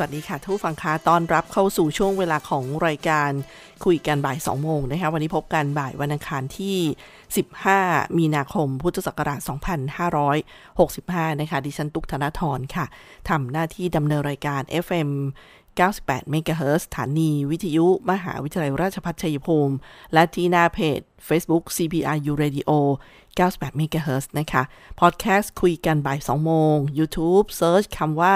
วัสดีค่ะทุกฟังคะต้อนรับเข้าสู่ช่วงเวลาของรายการคุยกันบ่าย 2 โมงนะคะ วันนี้พบกันบ่ายวันอังคารที่ 15 มีนาคม พุทธศักราช 2565 นะคะ ดิฉันตุกธนาธรค่ะ ทำหน้าที่ดำเนินรายการ FM 98 MHz สถานี วิทยุ มหาวิทยาลัยราชภัฏชัยภูมิ และที่หน้าเพจ Facebook CPRU Radio 98 MHz นะคะพอดแคสต์คุยกันบ่าย 2 โมง YouTube Search คำว่า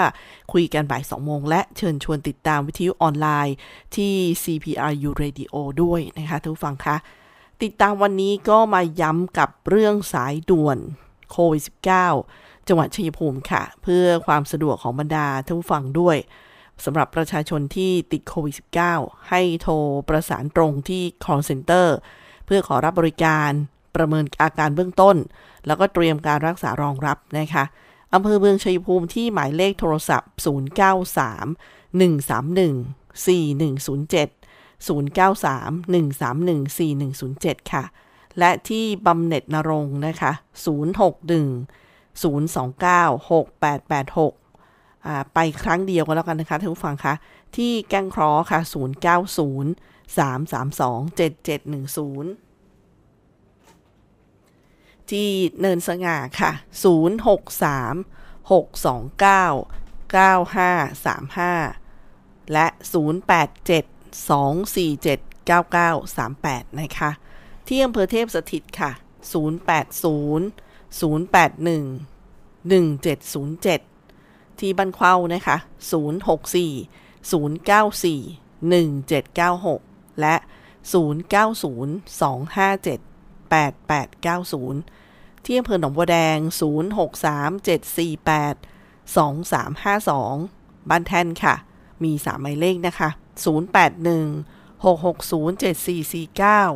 คุยกันบ่าย 2 โมง และเชิญชวนติดตามวิทยุออนไลน์ที่ CPRU Radio ด้วยนะคะทุกฟังคะติดตามวันนี้ก็มาย้ำกับเรื่องสายด่วนโควิด -19 จังหวัดชัยภูมิค่ะ เพื่อความสะดวกของบรรดาท่านผู้ฟังด้วย สำหรับประชาชนที่ติดโควิด -19 ให้โทรประสานตรงที่ call center เพื่อขอรับบริการประเมินอาการเบื้องต้น แล้วก็เตรียมการรักษารองรับนะคะอำเภอเมืองชัยภูมิที่หมายเลขโทรศัพท์ 093 131 4107 093 131 4107 ค่ะ และที่บำเหน็จนรงค์นะคะ 061 029 6886 ไปครั้งเดียวกันแล้วกันนะคะท่านผู้ฟังคะที่แก้งครอค่ะ 090 332 7710 ที่เนินสง่าค่ะ 063 629 9535 และ 087 247 9938 นะคะ ที่อำเภอเทพสถิตค่ะ 080 081 1707 ที่บันเข้านะคะ 064 094 1796 และ 090 257 8890 ที่อำเภอหนองบัวแดง 063748 2352 บ้านแท่นค่ะ มี 3 หมายเลขนะคะ 081 660 7449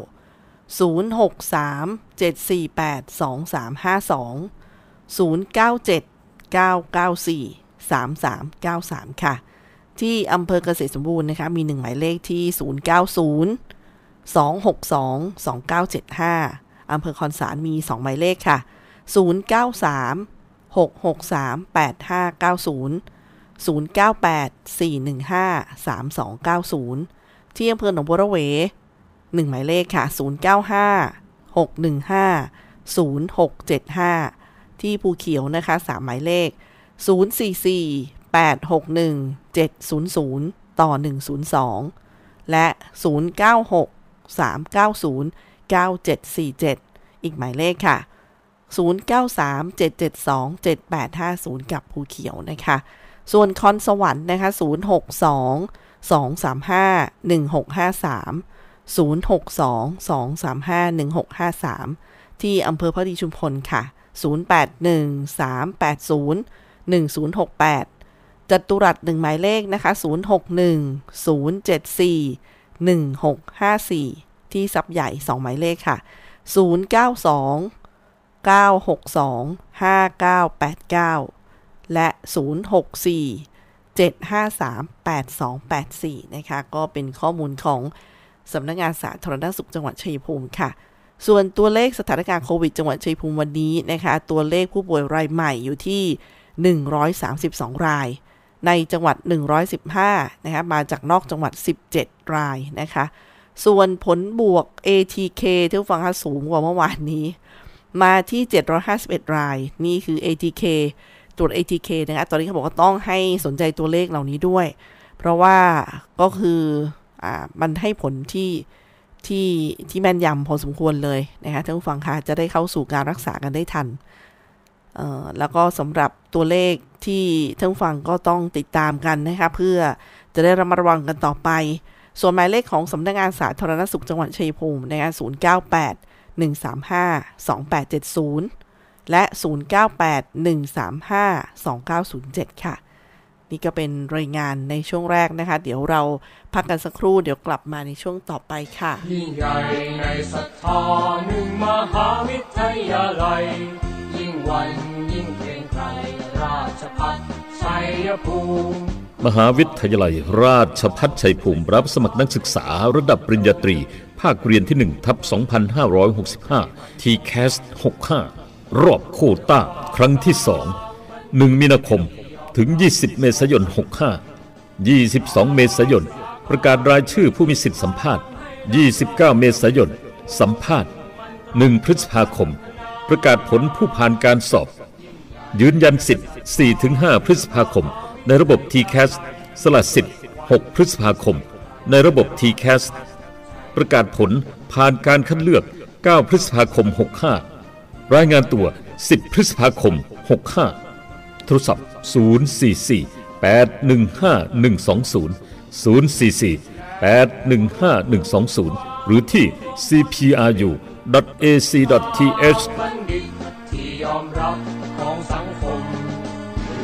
063 748 2352 097 994 3393 ค่ะ ที่อำเภอเกษตรสมบูรณ์นะคะ มี1หมายเลขที่ 090 262 2975 อำเภอคอนสารมี 2 หมายเลขค่ะ 093 663 8590 098 415 3290 ที่อำเภอหนองบัวระเว1หมายเลขค่ะ 095 615 0675 ที่ภูเขียวนะคะ 3 หมายเลข 044 861 700 ต่อ 102 และ 096 390 9747 อีกหมายเลขค่ะ 093 772 7850 กับภูเขียวนะคะ ส่วนคอนสวรรค์นะคะ 062 235 1653 062 235 1653 ที่อำเภอพระดีชุมพลค่ะ 081 380 1068จัตุรัสหนึ่งหมายเลขนะคะ061 074 1654 ที่ซับใหญ่ 2 หมายเลขค่ะ 092 962 5989 และ 064 7538284 นะคะ ก็เป็นข้อมูลของสำนักงงานสาธารณสุขจังหวัดชัยภูมิค่ะ ส่วนตัวเลขสถานการณ์โควิดจังหวัดชัยภูมิวันนี้นะคะ ตัวเลขผู้ป่วยรายใหม่อยู่ที่ 132 ราย ในจังหวัด 115 นะคะมาจากนอกจังหวัด 17 รายนะคะ ส่วนผลบวก ATK ที่ฟังค่าสูงกว่าเมื่อวานนี้ มาที่ 751 ราย นี่คือ ATK ตรวจ ATK นะคะตอนนี้เขาบอกว่าต้องให้สนใจตัวเลขเหล่านี้ด้วย เพราะว่าก็คืออ่ามันให้ผลที่ที่ที่แม่นยำพอสมควรเลยนะคะท่านผู้ฟังคะจะได้เข้าสู่การรักษากันได้ทัน แล้วก็สำหรับตัวเลขที่ท่านฟังก็ต้องติดตามกันนะคะเพื่อจะได้ระมัดระวังกันต่อไป ส่วนหมายเลขของสำนักงงานสาธารณสุขจังหวัดชัยภูมินะคะ098 135 2870 และ 098135 2907 ค่ะ นี่ก็เป็นรายงานในช่วงแรกนะคะ เดี๋ยวเราพักกันสักครู่เดี๋ยวกลับมาในช่วงต่อไปค่ะยิ่งใหญ่ในศรัทธาหนึ่งมหาวิทยาลัย ยิ่งวันยิ่งเกรงไกรราชพัฒชัยภูมิมหาวิทยาลัยราชพัฒชัยภูมิรับสมัครนักศึกษาระดับปริญญาตรี ภาคเรียนที่1ทับ2565 ทีแคส65 รอบโคต้า ครั้งที่ 2 1 มีนาคม ถึง 20 เมษายน 65 22 เมษายน ประกาศรายชื่อผู้มีสิทธิสัมภาษณ์ 29 เมษายน สัมภาษณ์ 1 พฤษภาคม ประกาศผลผู้ผ่านการสอบ ยืนยันสิทธิ์ 4-5 พฤษภาคม ในระบบ TCAS สสละสิทธิ์ 6 พฤษภาคม ในระบบ TCAS ประกาศผลผ่านการคัดเลือก 9 พฤษภาคม 65 รายงานตัว 10 พฤษภาคม 65 โทรศัพท์ 044 815 120 044 815 120 หรือที่ CPRU บัณฑิตที่ยอมรับของสังคม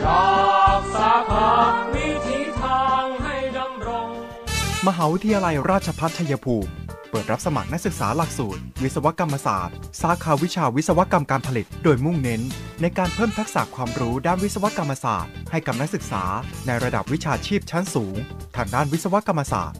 รักษาภาพวิถีทางให้ดำรง มหาวิทยาลัยราชภัฏชัยภูมิ เปิดรับสมัครนักศึกษาหลักสูตร วิศวกรรมศาสตร์ สาขาวิชาวิศวกรรมการผลิต โดยมุ่งเน้น ในการเพิ่มทักษะความรู้ด้านวิศวกรรมศาสตร์ ให้กับนักศึกษา ในระดับวิชาชีพชั้นสูง ทางด้านวิศวกรรมศาสตร์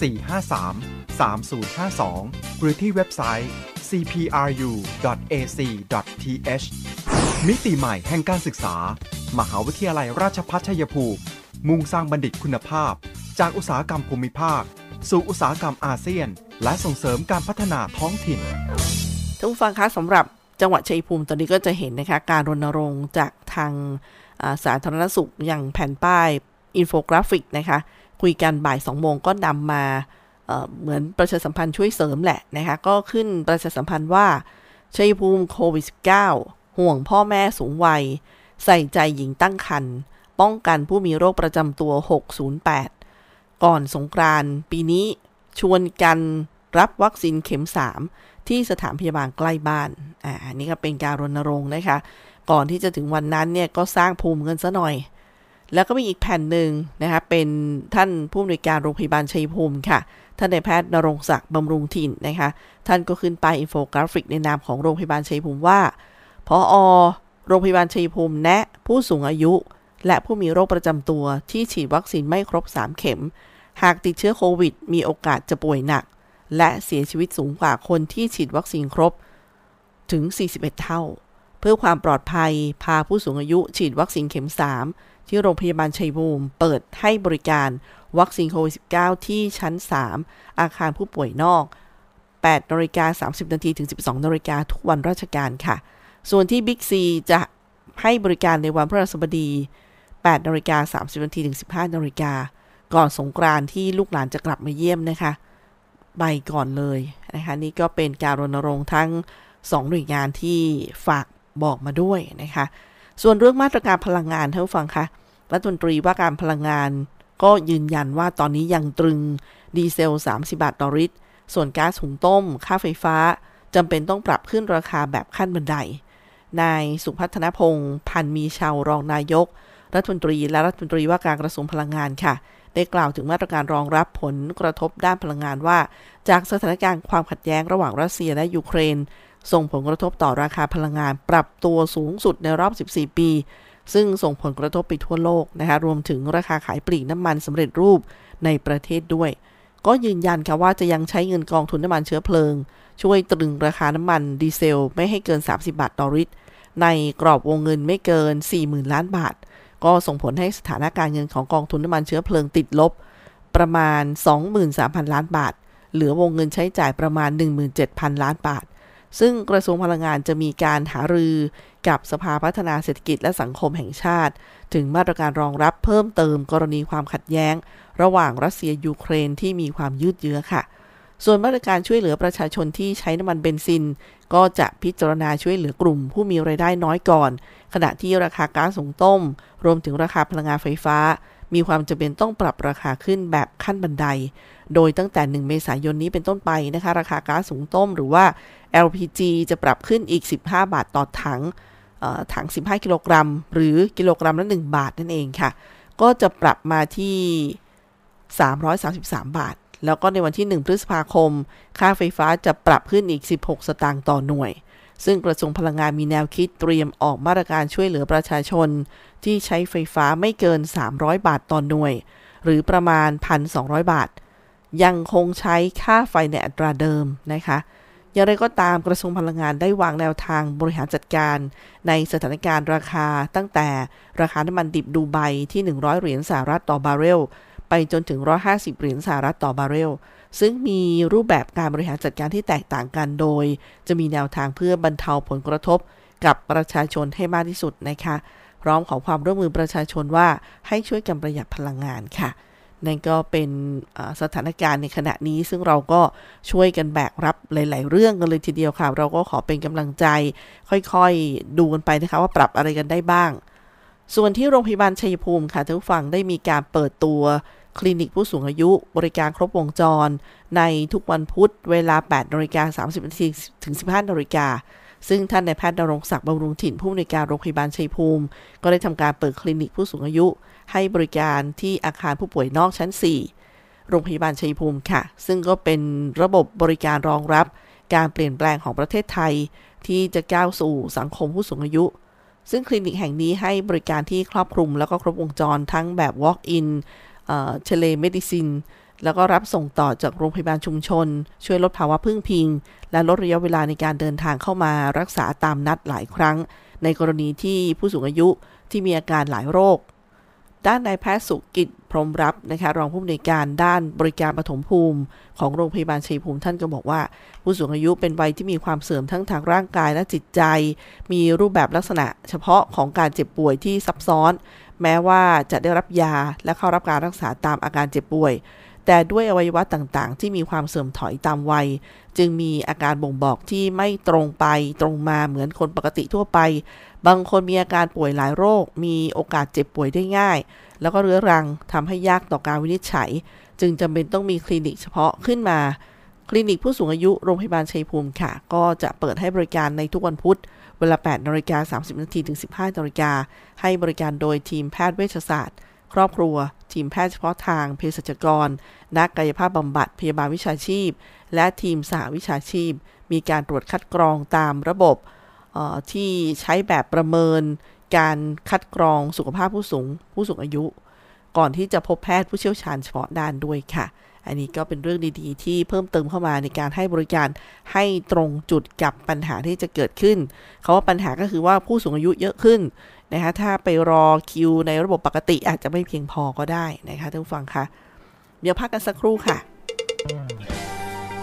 453 3052 หรือที่เว็บไซต์ cpru.ac.th มิติใหม่แห่งการศึกษา มหาวิทยาลัยราชภัฏชัยภูมิ มุ่งสร้างบัณฑิตคุณภาพ จากอุตสาหกรรมภูมิภาค สู่อุตสาหกรรมอาเซียน และส่งเสริมการพัฒนาท้องถิ่นท่านผู้ฟังคะสำหรับจังหวัดชัยภูมิตอนนี้ก็จะเห็นนะคะการรณรงค์จากทางสาธารณสุขอย่างแผ่นป้ายอินโฟกราฟิกนะคะ คุยกันบ่าย2โมงก็นำมาเเหมือนประชาสัมพันธ์ช่วยเสริมแหละนะคะ ก็ขึ้นประชาสัมพันธ์ว่าชัยภูมิโควิด -19 ห่วงพ่อแม่สูงวัย ใส่ใจหญิงตั้งครรภ์ป้องกันผู้มีโรคประจำตัว 608 ก่อนสงกรานต์ปีนี้ชวนกันรับวัคซีนเข็ม 3 ที่สถานพยาบาลใกล้บ้าน อ่านี่ก็เป็นการรณรงค์นะคะ ก่อนที่จะถึงวันนั้นเนี่ยก็สร้างภูมิกันซะหน่อย แล้วก็มีอีกแผ่นหนึ่งนะคะเป็นท่านผู้อำนวยการโรงพยาบาลชัยภูมิค่ะ ท่านนายแพทย์นรงศักดิ์บำรุงถิ่นนะคะ ท่านก็ขึ้นไปอินโฟกราฟิกในนามของโรงพยาบาลชัยภูมิว่าผอ.โรงพยาบาลชัยภูมิแนะ ผู้สูงอายุ และผู้มีโรคประจำตัวที่ฉีดวัคซีนไม่ครบ 3 เข็ม หากติดเชื้อโควิด มีโอกาสจะป่วยหนัก และเสียชีวิตสูงกว่าคนที่ฉีดวัคซีนครบถึง 41 เท่า เพื่อความปลอดภัยพาผู้สูงอายุฉีดวัคซีนเข็ม 3 ที่โรงพยาบาลชัยภูมิเปิดให้บริการวัคซีนโควิด -19 ที่ชั้น 3 อาคารผู้ป่วยนอก8นาฬิกา30 นาทีถึง 12นาฬิกาทุกวันราชการค่ะ ส่วนที่บิ๊กซีจะให้บริการในวันพฤหัสบดี8นาฬิกา30 นาทีถึง 15นาฬิกาก่อนสงกรานที่ลูกหลานจะกลับมาเยี่ยมนะคะไปก่อนเลยนะคะนี่ก็เป็นการรณรงค์ทั้ง 2 หน่วยงานที่ฝากบอกมาด้วยนะคะ ส่วนเรื่องมาตรการพลังงานท่านผู้ฟังคะรัฐมนตรีว่าการพลังงาน ก็ยืนยันว่าตอนนี้ยังตรึงดีเซล 30 บาทต่อลิตร ส่วนก๊าซหุงต้ม ค่าไฟฟ้าจำเป็นต้องปรับขึ้นราคาแบบขั้นบันได นายสุพัฒนพงศ์พันมีชาวรองนายก รัฐมนตรีและรัฐมนตรีว่าการกระทรวงพลังงานค่ะ ได้กล่าวถึงมาตรการรองรับผลกระทบด้านพลังงานว่า จากสถานการณ์ความขัดแย้งระหว่างรัสเซียและยูเครน ส่งผลกระทบต่อราคาพลังงานปรับตัวสูงสุดในรอบ 14 ปี ซึ่งส่งผลกระทบไปทั่วโลกนะคะรวมถึงราคาขายปลีกน้ำมันสำเร็จรูปในประเทศด้วย ก็ยืนยันค่ะว่าจะยังใช้เงินกองทุนน้ำมันเชื้อเพลิง ช่วยตรึงราคาน้ำมันดีเซลไม่ให้เกิน 30 บาทต่อลิตร ในกรอบวงเงินไม่เกิน 40,000 ล้านบาท ก็ส่งผลให้สถานการณ์เงินของกองทุนน้ำมันเชื้อเพลิงติดลบ ประมาณ 23,000 ล้านบาท เหลือวงเงินใช้จ่ายประมาณ 17,000 ล้านบาท ซึ่งกระทรวงพลังงานจะมีการหารือกับสภาพัฒนาเศรษฐกิจและสังคมแห่งชาติ ถึงมาตรการรองรับเพิ่มเติมกรณีความขัดแย้ง ระหว่างรัสเซียยูเครนที่มีความยืดเยื้อค่ะ ส่วนมาตรการช่วยเหลือประชาชนที่ใช้น้ำมันเบนซิน ก็จะพิจารณาช่วยเหลือกลุ่มผู้มีไรายได้น้อยก่อน ขณะที่ราคาก๊าซสูงต้ม รวมถึงราคาพลังงานไฟฟ้า มีความจำเป็นต้องปรับราคาขึ้นแบบขั้นบันได โดยตั้งแต่ 1 เมษายนนี้เป็นต้นไปนะคะ ราคาก๊าซสูงต้มหรือว่า LPG จะปรับขึ้นอีก 15 บาทต่อถังถัง 15 กิโลกรัม หรือกิโลกรัมละ 1 บาทนั่นเองค่ะ ก็จะปรับมาที่ 333 บาท แล้วก็ในวันที่ 1 พฤษภาคม ค่าไฟฟ้าจะปรับขึ้นอีก 16 สตางค์ต่อหน่วย ซึ่งกระทรวงพลังงานมีแนวคิดเตรียมออกมาตรการช่วยเหลือประชาชน ที่ใช้ไฟฟ้าไม่เกิน 300 บาทต่อหน่วย หรือประมาณ 1,200 บาท ยังคงใช้ค่าไฟในอัตราเดิมนะคะอย่างไรก็ตามกระทรวงพลังงานได้วางแนวทางบริหารจัดการ ในสถานการณ์ราคาตั้งแต่ราคาน้ำมันดิบดูไบที่ 100 เหรียญสหรัฐต่อบาร์เรล ไปจนถึง 150 เหรียญสหรัฐต่อบาร์เรล ซึ่งมีรูปแบบการบริหารจัดการที่แตกต่างกันโดย จะมีแนวทางเพื่อบรรเทาผลกระทบกับประชาชนให้มากที่สุดนะคะพร้อมขอความร่วมมือประชาชนว่าให้ช่วยกันประหยัดพลังงานค่ะ นั่นก็เป็นสถานการณ์ในขณะนี้ ซึ่งเราก็ช่วยกันแบกรับหลาย ๆ เรื่องกันเลยทีเดียวค่ะ เราก็ขอเป็นกำลังใจ ค่อยๆ ดูกันไปนะคะว่าปรับอะไรกันได้บ้าง ส่วนที่โรงพยาบาลชัยภูมิค่ะทุกฝั่งได้มีการเปิดตัวคลินิกผู้สูงอายุบริการครบวงจร ในทุกวันพุธเวลา 8นาฬิกา30นาทีถึง 15นาฬิกาซึ่งท่านนายแพทย์ดรงศักดิ์บำรุงถิ่นผู้อำนวยการโรงพยาบาลชัยภูมิ ก็ได้ทำการเปิดคลินิกผู้สูงอายุ ให้บริการที่อาคารผู้ป่วยนอกชั้น 4 โรงพยาบาลชัยภูมิค่ะ ซึ่งก็เป็นระบบบริการรองรับการเปลี่ยนแปลงของประเทศไทย ที่จะก้าวสู่สังคมผู้สูงอายุ ซึ่งคลินิกแห่งนี้ให้บริการที่ครอบคลุม แล้วก็ครบวงจรทั้งแบบ walk-in telemedicine แล้วก็รับส่งต่อจากโรงพยาบาลชุมชน ช่วยลดภาวะพึ่งพิง และลดระยะเวลาในการเดินทางเข้ามารักษาตามนัดหลายครั้ง ในกรณีที่ผู้สูงอายุที่มีอาการหลายโรค ด้านนายแพทย์สุกิจพรมรับนะคะรองผู้อำนวยการด้านบริการปฐมภูมิของโรงพยาบาลชัยภูมิท่านก็บอกว่า ผู้สูงอายุเป็นวัยที่มีความเสื่อมทั้งทางร่างกายและจิตใจ มีรูปแบบลักษณะเฉพาะของการเจ็บป่วยที่ซับซ้อน แม้ว่าจะได้รับยาและเข้ารับการรักษาตามอาการเจ็บป่วย แต่ด้วยอวัยวะต่างๆ ที่มีความเสื่อมถอยตามวัย จึงมีอาการบ่งบอกที่ไม่ตรงไปตรงมาเหมือนคนปกติทั่วไป บางคนมีอาการป่วยหลายโรค มีโอกาสเจ็บป่วยได้ง่าย แล้วก็เรื้อรังทำให้ยากต่อการวินิจฉัย จึงจำเป็นต้องมีคลินิกเฉพาะขึ้นมา คลินิกผู้สูงอายุโรงพยาบาลชัยภูมิค่ะ ก็จะเปิดให้บริการในทุกวันพุธ เวลา 8นาฬิกา30 นาทีถึง 15นาฬิกาให้บริการโดยทีมแพทย์เวชศาสตร์ ครอบครัว ทีมแพทย์เฉพาะทางเภสัชกร นักกายภาพบำบัดพยาบาลวิชาชีพ และทีมสาวิชาชีพ มีการตรวจคัดกรองตามระบบ ที่ใช้แบบประเมินการคัดกรองสุขภาพผู้สูง ผู้สูงอายุ ก่อนที่จะพบแพทย์ผู้เชี่ยวชาญเฉพาะด้านด้วยค่ะ อันนี้ก็เป็นเรื่องดีๆ ที่เพิ่มเติมเข้ามาในการให้บริการให้ตรงจุดกับปัญหาที่จะเกิดขึ้นเขาว่าปัญหาก็คือว่าผู้สูงอายุเยอะขึ้นนะคะถ้าไปรอคิวในระบบปกติอาจจะไม่เพียงพอก็ได้นะคะท่านผู้ฟังคะเดี๋ยวพักกันสักครู่ค่ะ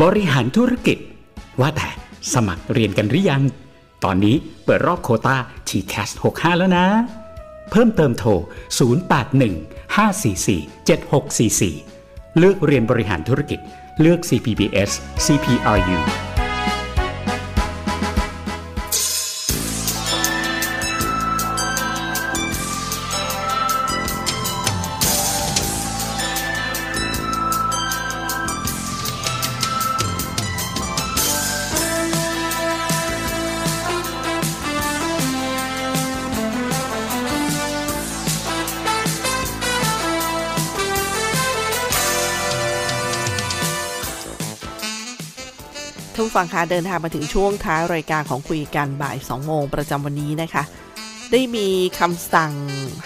บริหารธุรกิจ ว่าแต่สมัครเรียนกันหรือยัง ตอนนี้เปิดรอบโคตา TCAS 65 แล้วนะ เพิ่มเติมโทร 081 544 7644 เลือกเรียนบริหารธุรกิจ เลือก CPBS CPRU ท่านผู้ฟังคะเดินทางมาถึงช่วงท้ายรายการของคุยกันบ่าย 2 โมงประจำวันนี้นะคะ ได้มีคำสั่ง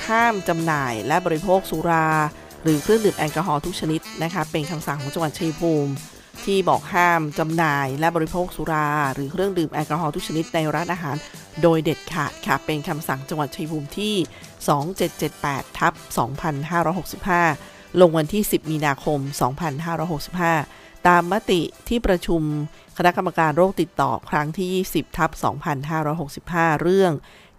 ห้ามจำหน่ายและบริโภคสุรา หรือเครื่องดื่มแอลกอฮอล์ทุกชนิดนะคะ เป็นคำสั่งของจังหวัดชัยภูมิ ที่บอกห้ามจำหน่ายและบริโภคสุรา หรือเครื่องดื่มแอลกอฮอล์ทุกชนิดในร้านอาหาร โดยเด็ดขาดค่ะ เป็นคำสั่งจังหวัดชัยภูมิที่ 2778ทับ2565 ลงวันที่ 10 มีนาคม 2565 ตามมติที่ประชุมคณะกรรมการโรคติดต่อครั้งที่ 20 ทับ 2565 เรื่อง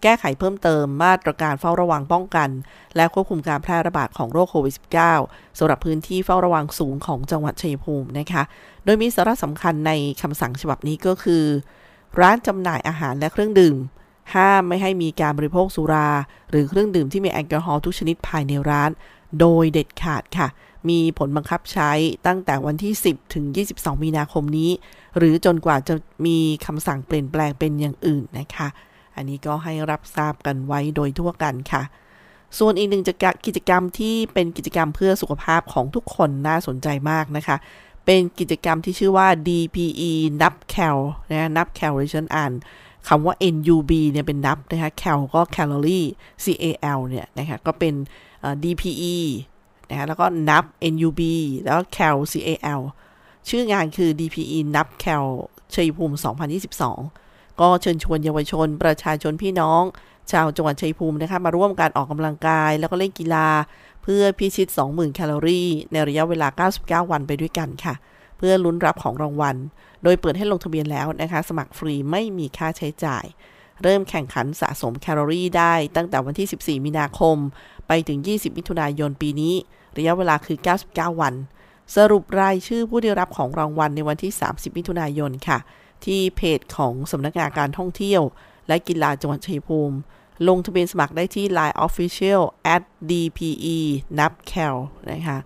แก้ไขเพิ่มเติมมาตรการเฝ้าระวังป้องกัน และควบคุมการแพร่ระบาดของโรคโควิด -19 สำหรับพื้นที่เฝ้าระวังสูงของจังหวัดชัยภูมินะคะ โดยมีสาระสำคัญในคำสั่งฉบับนี้ก็คือ ร้านจำหน่ายอาหารและเครื่องดื่ม ห้ามไม่ให้มีการบริโภคสุรา หรือเครื่องดื่มที่มีแอลกอฮอล์ทุกชนิดภายในร้าน โดยเด็ดขาดค่ะ มีผลบังคับใช้ตั้งแต่วันที่ 10 ถึง 22 มีนาคมนี้ หรือจนกว่าจะมีคำสั่งเปลี่ยนแปลงเป็นอย่างอื่นนะคะ อันนี้ก็ให้รับทราบกันไว้โดยทั่วกันค่ะ ส่วนอีกหนึ่งกิจกรรมที่เป็นกิจกรรมเพื่อสุขภาพของทุกคนน่าสนใจมากนะคะ เป็นกิจกรรมที่ชื่อว่า DPE นับแคลนะนับแคลดิฉันอ่านคำว่า NUB เนี่ยเป็นนับนะคะแคลก็ calorie CAL เนี่ยนะคะก็เป็น DPE นะคะแล้วก็นับ NUB แล้วก็ cal CAL ชื่องานคือ DPE นับ cal ชัยภูมิ 2022 ก็เชิญชวนเยาวชน ประชาชนพี่น้อง ชาวจังหวัดชัยภูมินะคะมาร่วมการออกกำลังกาย แล้วก็เล่นกีฬา เพื่อพิชิต 20,000 แคลอรี่ ในระยะเวลา 99 วันไปด้วยกันค่ะ เพื่อลุ้นรับของรางวัล โดยเปิดให้ลงทะเบียนแล้วนะคะ สมัครฟรีไม่มีค่าใช้จ่าย เริ่มแข่งขันสะสมแคลอรี่ได้ตั้งแต่วันที่ 14 มีนาคม ไปถึง 20 มิถุนายนปีนี้ ระยะเวลาคือ 99 วัน สรุปรายชื่อผู้ได้รับของรางวัลในวันที่ 30 มิถุนายนค่ะ ที่เพจของสำนักงานการท่องเที่ยว และกีฬาจังหวัดชัยภูมิ ลงทะเบียนสมัครได้ที่ Line Official at dpe นับ cal นะคะ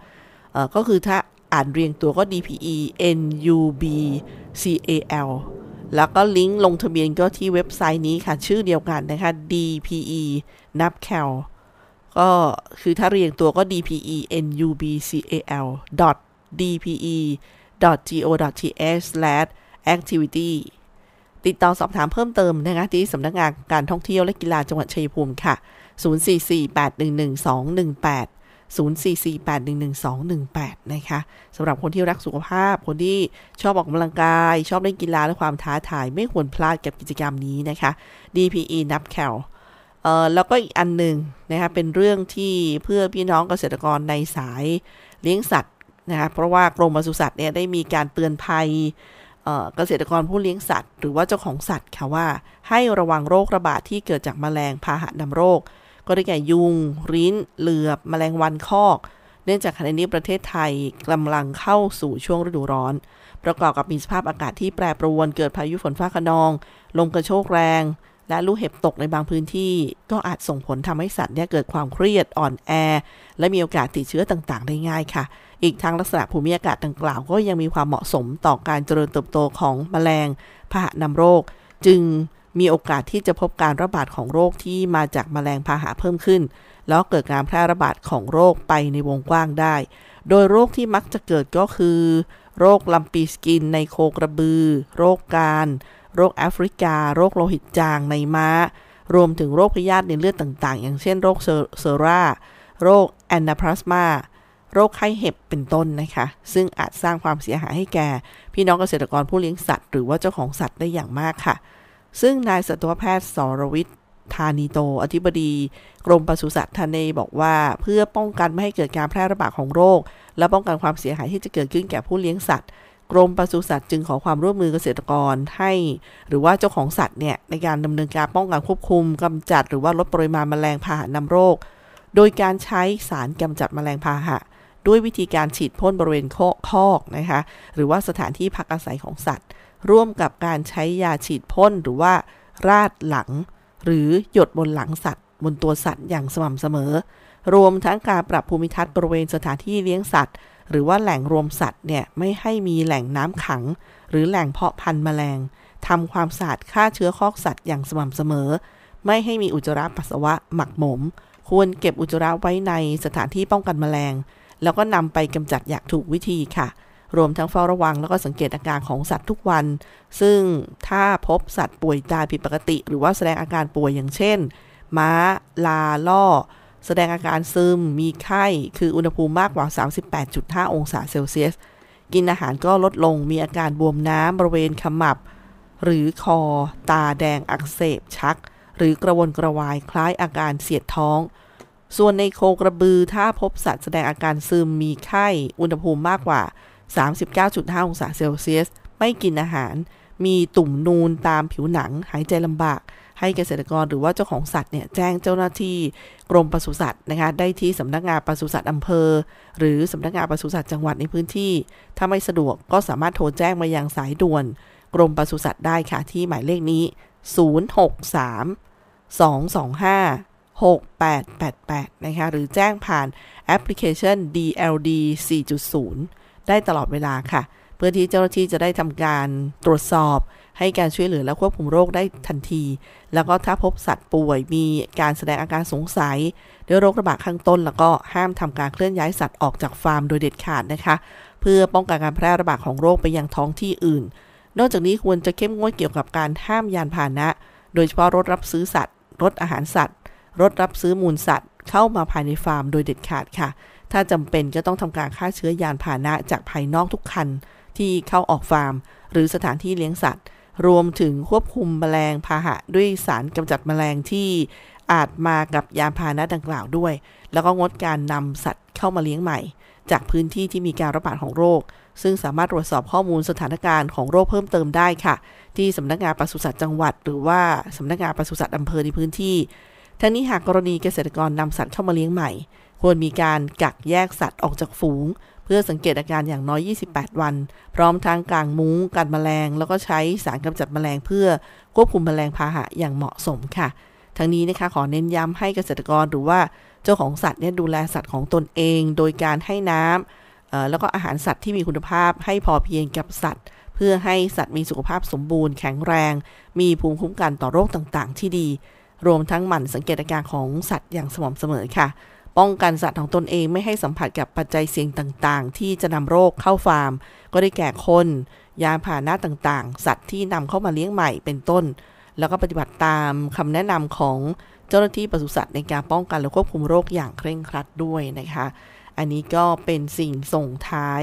เอ่อก็คือถ้าอ่านเรียงตัวก็ dpe nub cal แล้วก็ลิงก์ลงทะเบียนก็ที่เว็บไซต์นี้ค่ะ ชื่อเดียวกันนะคะ dpe นับ cal ก็คือถ้าเรียงตัวก็ dpe nub cal dpe go activity ติดต่อสอบถามเพิ่มเติมนะคะที่สำนักงานการท่องเที่ยวและกีฬาจังหวัดชัยภูมิค่ะ 044811218 044811218 นะคะสำหรับคนที่รักสุขภาพ คนที่ชอบออกกำลังกาย ชอบเล่นกีฬาและความท้าทาย ไม่ควรพลาดกับกิจกรรมนี้นะคะ DPE นับแคล เออแล้วก็อีกอันหนึ่งนะคะเป็นเรื่องที่เพื่อพี่น้องเกษตรกรในสายเลี้ยงสัตว์นะคะเพราะว่ากรมปศุสัตว์เนี่ยได้มีการเตือนภัยเกษตรกรผู้เลี้ยงสัตว์ หรือว่าเจ้าของสัตว์ค่ะว่า ให้ระวังโรคระบาดที่เกิดจากแมลงพาหะนำโรค ก็ได้แก่ยุง ริ้น เหลือบแมลงวันคอก เนื่องจากขณะนี้ประเทศไทยกำลังเข้าสู่ช่วงฤดูร้อน ประกอบกับมีสภาพอากาศที่แปรปรวนเกิดพายุฝนฟ้าคะนอง ลมกระโชกแรง และลูกเห็บตกในบางพื้นที่ ก็อาจส่งผลทำให้สัตว์เนี่ยเกิดความเครียดอ่อนแอ และมีโอกาสติดเชื้อต่างๆ ได้ง่ายค่ะ อีกทั้งลักษณะภูมิอากาศดังกล่าว ก็ยังมีความเหมาะสมต่อการเจริญเติบโตของแมลงพาหะนำโรค จึงมีโอกาสที่จะพบการระบาดของโรคที่มาจากแมลงพาหะเพิ่มขึ้น แล้วเกิดการแพร่ระบาดของโรคไปในวงกว้างได้ โดยโรคที่มักจะเกิดก็คือ โรคลัมปีสกินในโคกระบือ โรคกาฬโรคแอฟริกา โรคโลหิตจางในม้า รวมถึงโรคพยาธิในเลือดต่างๆ อย่างเช่นโรคเซอร่า โรคแอนนาพลาสมาโรคไข้เห็บเป็นต้นนะคะ ซึ่งอาจสร้างความเสียหายให้แก่ พี่น้องเกษตรกรผู้เลี้ยงสัตว์ หรือว่าเจ้าของสัตว์ได้อย่างมากค่ะ ซึ่งนายสัตวแพทย์สรวิทย์ธานีโต อธิบดีกรมปศุสัตว์ทนเนบอกว่าเพื่อป้องกันไม่ให้เกิดการแพร่ระบาดของโรค และป้องกันความเสียหายที่จะเกิดขึ้นแก่ผู้เลี้ยงสัตว์ กรมปศุสัตว์จึงขอความร่วมมือเกษตรกรให้ หรือว่าเจ้าของสัตว์เนี่ยในการดำเนินการป้องกันควบคุมกำจัดหรือว่าลดปริมาณแมลงพาหะนำโรค โดยการใช้สารกำจัดแมลงพาหะ ด้วยวิธีการฉีดพ่นบริเวณคอกนะคะหรือว่าสถานที่พักอาศัยของสัตว์ ร่วมกับการใช้ยาฉีดพ่นหรือว่าราดหลัง หรือหยดบนหลังสัตว์ บนตัวสัตว์อย่างสม่ำเสมอ รวมทั้งการปรับภูมิทัศน์บริเวณสถานที่เลี้ยงสัตว์ หรือว่าแหล่งรวมสัตว์เนี่ยไม่ให้มีแหล่งน้ำขัง หรือแหล่งเพาะพันธุ์แมลงทำความสะอาดฆ่าเชื้อคอกสัตว์อย่างสม่ำเสมอ ไม่ให้มีอุจจาระปัสสาวะหมักหมม ควรเก็บอุจจาระไว้ในสถานที่ป้องกันแมลง แล้วก็นำไปกำจัดอย่างถูกวิธีค่ะ รวมทั้งเฝ้าระวังแล้วก็สังเกตอาการของสัตว์ทุกวัน ซึ่งถ้าพบสัตว์ป่วยตายผิดปกติ หรือว่าแสดงอาการป่วยอย่างเช่น ม้า ลาล่อ แสดงอาการซึม มีไข้ คืออุณหภูมิมากกว่า 38.5 องศาเซลเซียส กินอาหารก็ลดลง มีอาการบวมน้ำบริเวณขมับ หรือคอ ตาแดงอักเสบชัก หรือกระวนกระวายคล้ายอาการเสียดท้อง ส่วนในโคกระบือถ้าพบสัตว์แสดงอาการซึม มีไข้ อุณหภูมิมากกว่า 39.5 องศาเซลเซียส ไม่กินอาหาร มีตุ่มนูนตามผิวหนัง หายใจลำบาก ให้เกษตรกรหรือว่าเจ้าของสัตว์เนี่ยแจ้งเจ้าหน้าที่กรมปศุสัตว์นะคะได้ที่สำนักงานปศุสัตว์อำเภอ หรือสำนักงานปศุสัตว์จังหวัดในพื้นที่ ถ้าไม่สะดวกก็สามารถโทรแจ้งมายังสายด่วน กรมปศุสัตว์ได้ค่ะที่หมายเลขนี้ 063 225 6888 นะคะ หรือแจ้งผ่านแอปพลิเคชัน DLD 4.0 ได้ตลอดเวลาค่ะ เพื่อที่เจ้าหน้าที่จะได้ทำการตรวจสอบ ให้การช่วยเหลือและควบคุมโรคได้ทันที แล้วก็ถ้าพบสัตว์ป่วยมีการแสดงอาการสงสัยด้วยโรคระบาดข้างต้น แล้วก็ห้ามทำการเคลื่อนย้ายสัตว์ออกจากฟาร์มโดยเด็ดขาดนะคะ เพื่อป้องกันการแพร่ระบาดของโรคไปยังท้องที่อื่น นอกจากนี้ควรจะเข้มงวดเกี่ยวกับการห้ามยานพาหนะ โดยเฉพาะรถรับซื้อสัตว์ รถอาหารสัตว์ รถรับซื้อมูลสัตว์ เข้ามาภายในฟาร์มโดยเด็ดขาดค่ะ ถ้าจำเป็นก็ต้องทำการฆ่าเชื้อยานพาหนะจากภายนอกทุกคัน ที่เข้าออกฟาร์ม หรือสถานที่เลี้ยงสัตว์ รวมถึงควบคุมแมลงพาหะด้วยสารกำจัดแมลงที่อาจมากับยานพาหนะดังกล่าวด้วย แล้วก็งดการนำสัตว์เข้ามาเลี้ยงใหม่ จากพื้นที่ที่มีการระบาดของโรค ซึ่งสามารถตรวจสอบข้อมูลสถานการณ์ของโรคเพิ่มเติมได้ค่ะ ที่สำนักงานปศุสัตว์จังหวัด หรือว่าสำนักงานปศุสัตว์อำเภอในพื้นที่ ทั้งนี้หากกรณีเกษตรกรนำสัตว์เข้ามาเลี้ยงใหม่ ควรมีการกักแยกสัตว์ออกจากฝูง พื่อสังเกตอาการอย่างน้อย 28 วัน พร้อมทั้งกางมุ้งกันแมลง แล้วก็ใช้สารกำจัดแมลงเพื่อควบคุมแมลงพาหะอย่างเหมาะสมค่ะ ทั้งนี้นะคะขอเน้นย้ำให้เกษตรกรหรือว่าเจ้าของสัตว์เนี่ยดูแลสัตว์ของตนเอง โดยการให้น้ำแล้วก็อาหารสัตว์ที่มีคุณภาพให้พอเพียงกับสัตว์ เพื่อให้สัตว์มีสุขภาพสมบูรณ์แข็งแรง มีภูมิคุ้มกันต่อโรคต่างๆ ที่ดี รวมทั้งหมั่นสังเกตอาการของสัตว์อย่างสม่ำเสมอค่ะ ป้องกันสัตว์ของตนเองไม่ให้สัมผัสกับปัจจัยเสี่ยงต่างๆ ที่จะนำโรคเข้าฟาร์ม ก็ได้แก่คน ยาพาหนะต่างๆ สัตว์ที่นำเข้ามาเลี้ยงใหม่เป็นต้น แล้วก็ปฏิบัติตามคำแนะนำของเจ้าหน้าที่ปศุสัตว์ในการป้องกันและควบคุมโรคอย่างเคร่งครัดด้วยนะคะ อันนี้ก็เป็นสิ่งส่งท้าย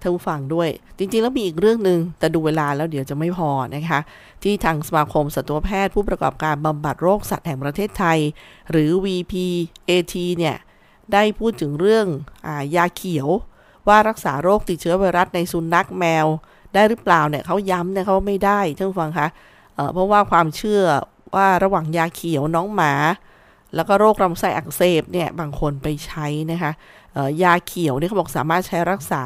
ท่านผู้ฟังด้วย จริง ๆ แล้วมีอีกเรื่องหนึ่งแต่ดูเวลาแล้วเดี๋ยวจะไม่พอนะคะ ที่ทางสมาคมสัตวแพทย์ผู้ประกอบการบำบัดโรคสัตว์แห่งประเทศไทย หรือ VPAT เนี่ย ได้พูดถึงเรื่องอยาเขียว ว่ารักษาโรคติดเชื้อไวรัสในสุนัขแมว ได้หรือเปล่าเนี่ยเขาย้ำเนี่ยเขาไม่ได้ท่านฟังคะเเพราะว่าความเชื่อว่าระหว่างยาเขียวน้องหมา แล้วก็โรคลำไส้อักเสบเนี่ยบางคนไปใช้นะคะยาเขียวเนี่ยเขาบอกสามารถใช้รักษา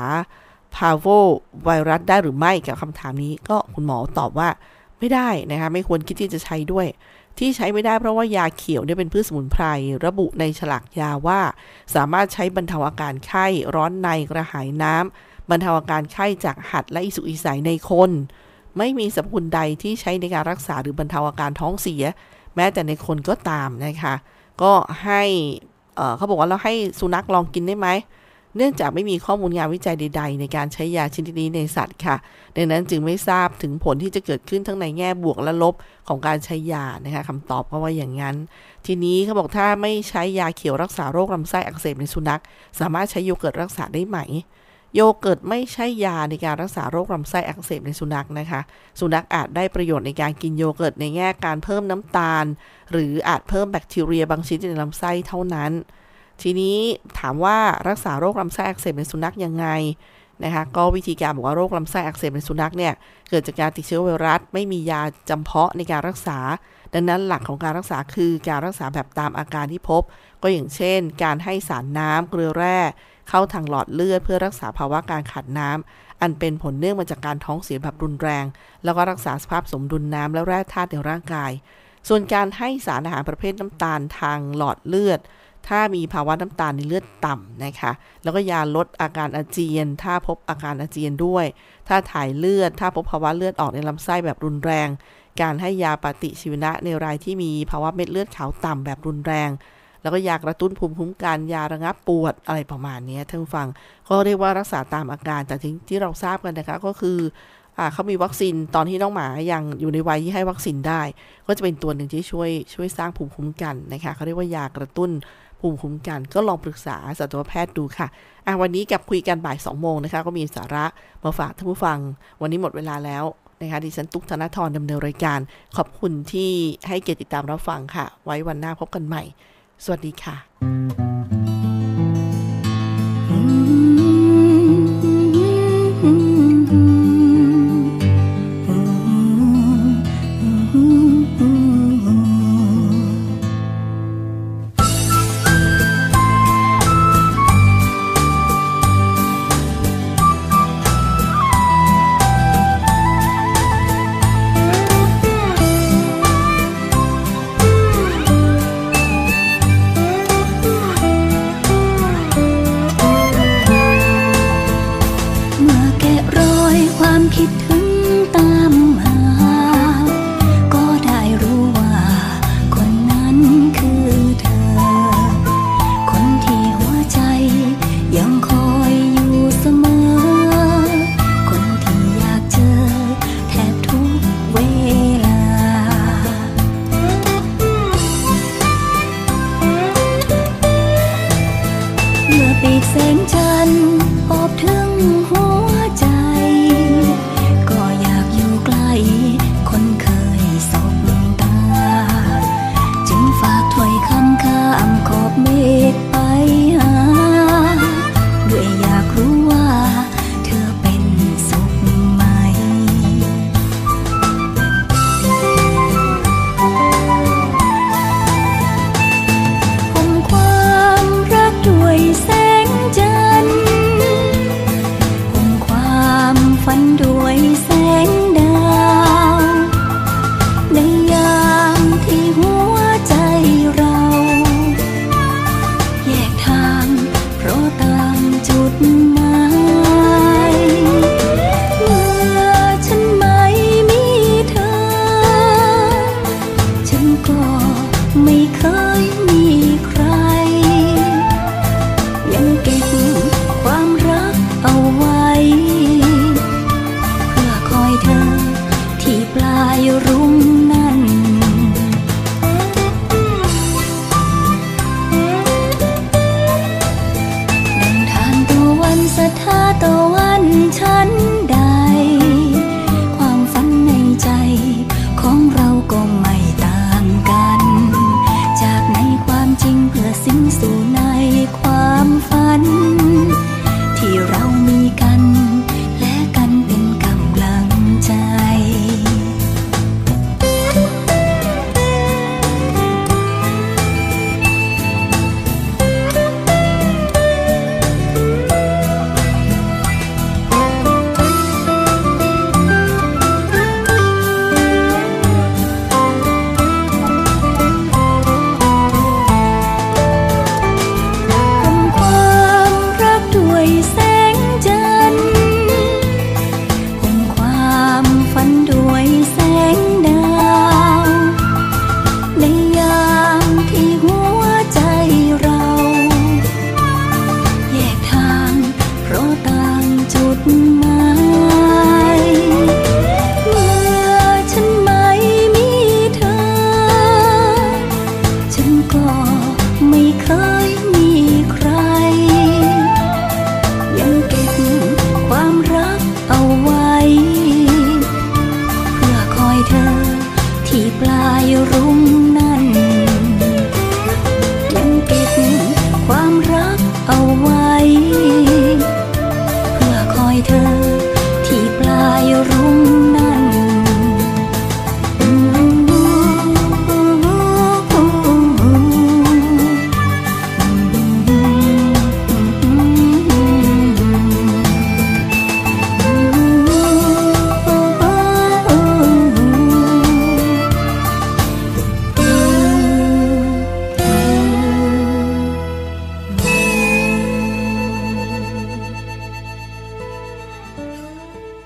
พาโวไวรัสได้หรือไม่กับคำถามนี้ก็คุณหมอตอบว่าไม่ได้นะคะไม่ควรคิดที่จะใช้ด้วย ที่ใช้ไม่ได้เพราะว่ายาเขียวเนี่ยเป็นพืชสมุนไพร ระบุในฉลากยาว่า สามารถใช้บรรเทาอาการไข้ร้อนในกระหายน้ำบรรเทาอาการไข้จากหัดและอิสุกอิสัยในคน ไม่มีสรรพคุณใดที่ใช้ในการรักษาหรือบรรเทาอาการท้องเสีย แม้แต่ในคนก็ตามนะคะ ก็ให้เขาบอกว่าเราให้สุนัขลองกินได้ไหม เนื่องจากไม่มีข้อมูลงานวิจัยใด ๆ ในการใช้ยาชนิดนี้ในสัตว์ค่ะ ดังนั้นจึงไม่ทราบถึงผลที่จะเกิดขึ้นทั้งในแง่บวกและลบของการใช้ยานะคะคำตอบก็ว่าอย่างนั้น ทีนี้เขาบอกถ้าไม่ใช้ยาเขียวรักษาโรคลำไส้อักเสบในสุนัข สามารถใช้โยเกิร์ตรักษาได้ไหม โยเกิร์ตไม่ใช่ยาในการรักษาโรคลำไส้อักเสบในสุนัขนะคะ สุนัขอาจได้ประโยชน์ในการกินโยเกิร์ตในแง่การเพิ่มน้ำตาล หรืออาจเพิ่มแบคทีเรียบางชนิดในลำไส้เท่านั้น ทีนี้ถามว่ารักษาโรคลำไส้อักเสบในสุนัขยังไงนะคะก็วิธีการบอกว่าโรคลำไส้อักเสบในสุนัขเนี่ยเกิดจากการติดเชื้อไวรัส ไม่มียาจำเพาะในการรักษา ดังนั้นหลักของการรักษาคือการรักษาแบบตามอาการที่พบ ก็อย่างเช่น การให้สารน้ำเกลือแร่ เข้าทางหลอดเลือด เพื่อรักษาภาวะการขาดน้ำอันเป็นผลเนื่องมาจากการท้องเสียแบบรุนแรง แล้วก็รักษาสภาพสมดุลน้ำและแร่ธาตุในร่างกาย ส่วนการให้สารอาหารประเภทน้ำตาลทางหลอดเลือด ถ้ามีภาวะน้ำตาลในเลือดต่ำนะคะ แล้วก็ยาลดอาการอาเจียน ถ้าพบอาการอาเจียนด้วย ถ้าถ่ายเลือด ถ้าพบภาวะเลือดออกในลำไส้แบบรุนแรง การให้ยาปฏิชีวนะในรายที่มีภาวะเม็ดเลือดขาวต่ำแบบรุนแรง แล้วก็ยากระตุ้นภูมิคุ้มกันยาระงับปวดอะไรประมาณนี้ท่านฟัง ก็เรียกว่ารักษาตามอาการ แต่ที่ที่เราทราบกันนะคะก็คือเขามีวัคซีนตอนที่น้องหมายังอยู่ในวัยที่ให้วัคซีนได้ ก็จะเป็นตัวหนึ่งที่ช่วยช่วยสร้างภูมิคุ้มกันนะคะเขาเรียกว่ายากระตุ้น ภูมิคุ้มกัน ก็ลองปรึกษาสัตวแพทย์ดูค่ะอะวันนี้กับคุยกันบ่าย2โมงนะคะ ก็มีสาระมาฝากท่านผู้ฟัง วันนี้หมดเวลาแล้วนะคะดิฉันตุ๊กธนทรดำเนินรายการ ขอบคุณที่ให้เกียรติติดตามรับฟังค่ะ ไว้วันหน้าพบกันใหม่ สวัสดีค่ะ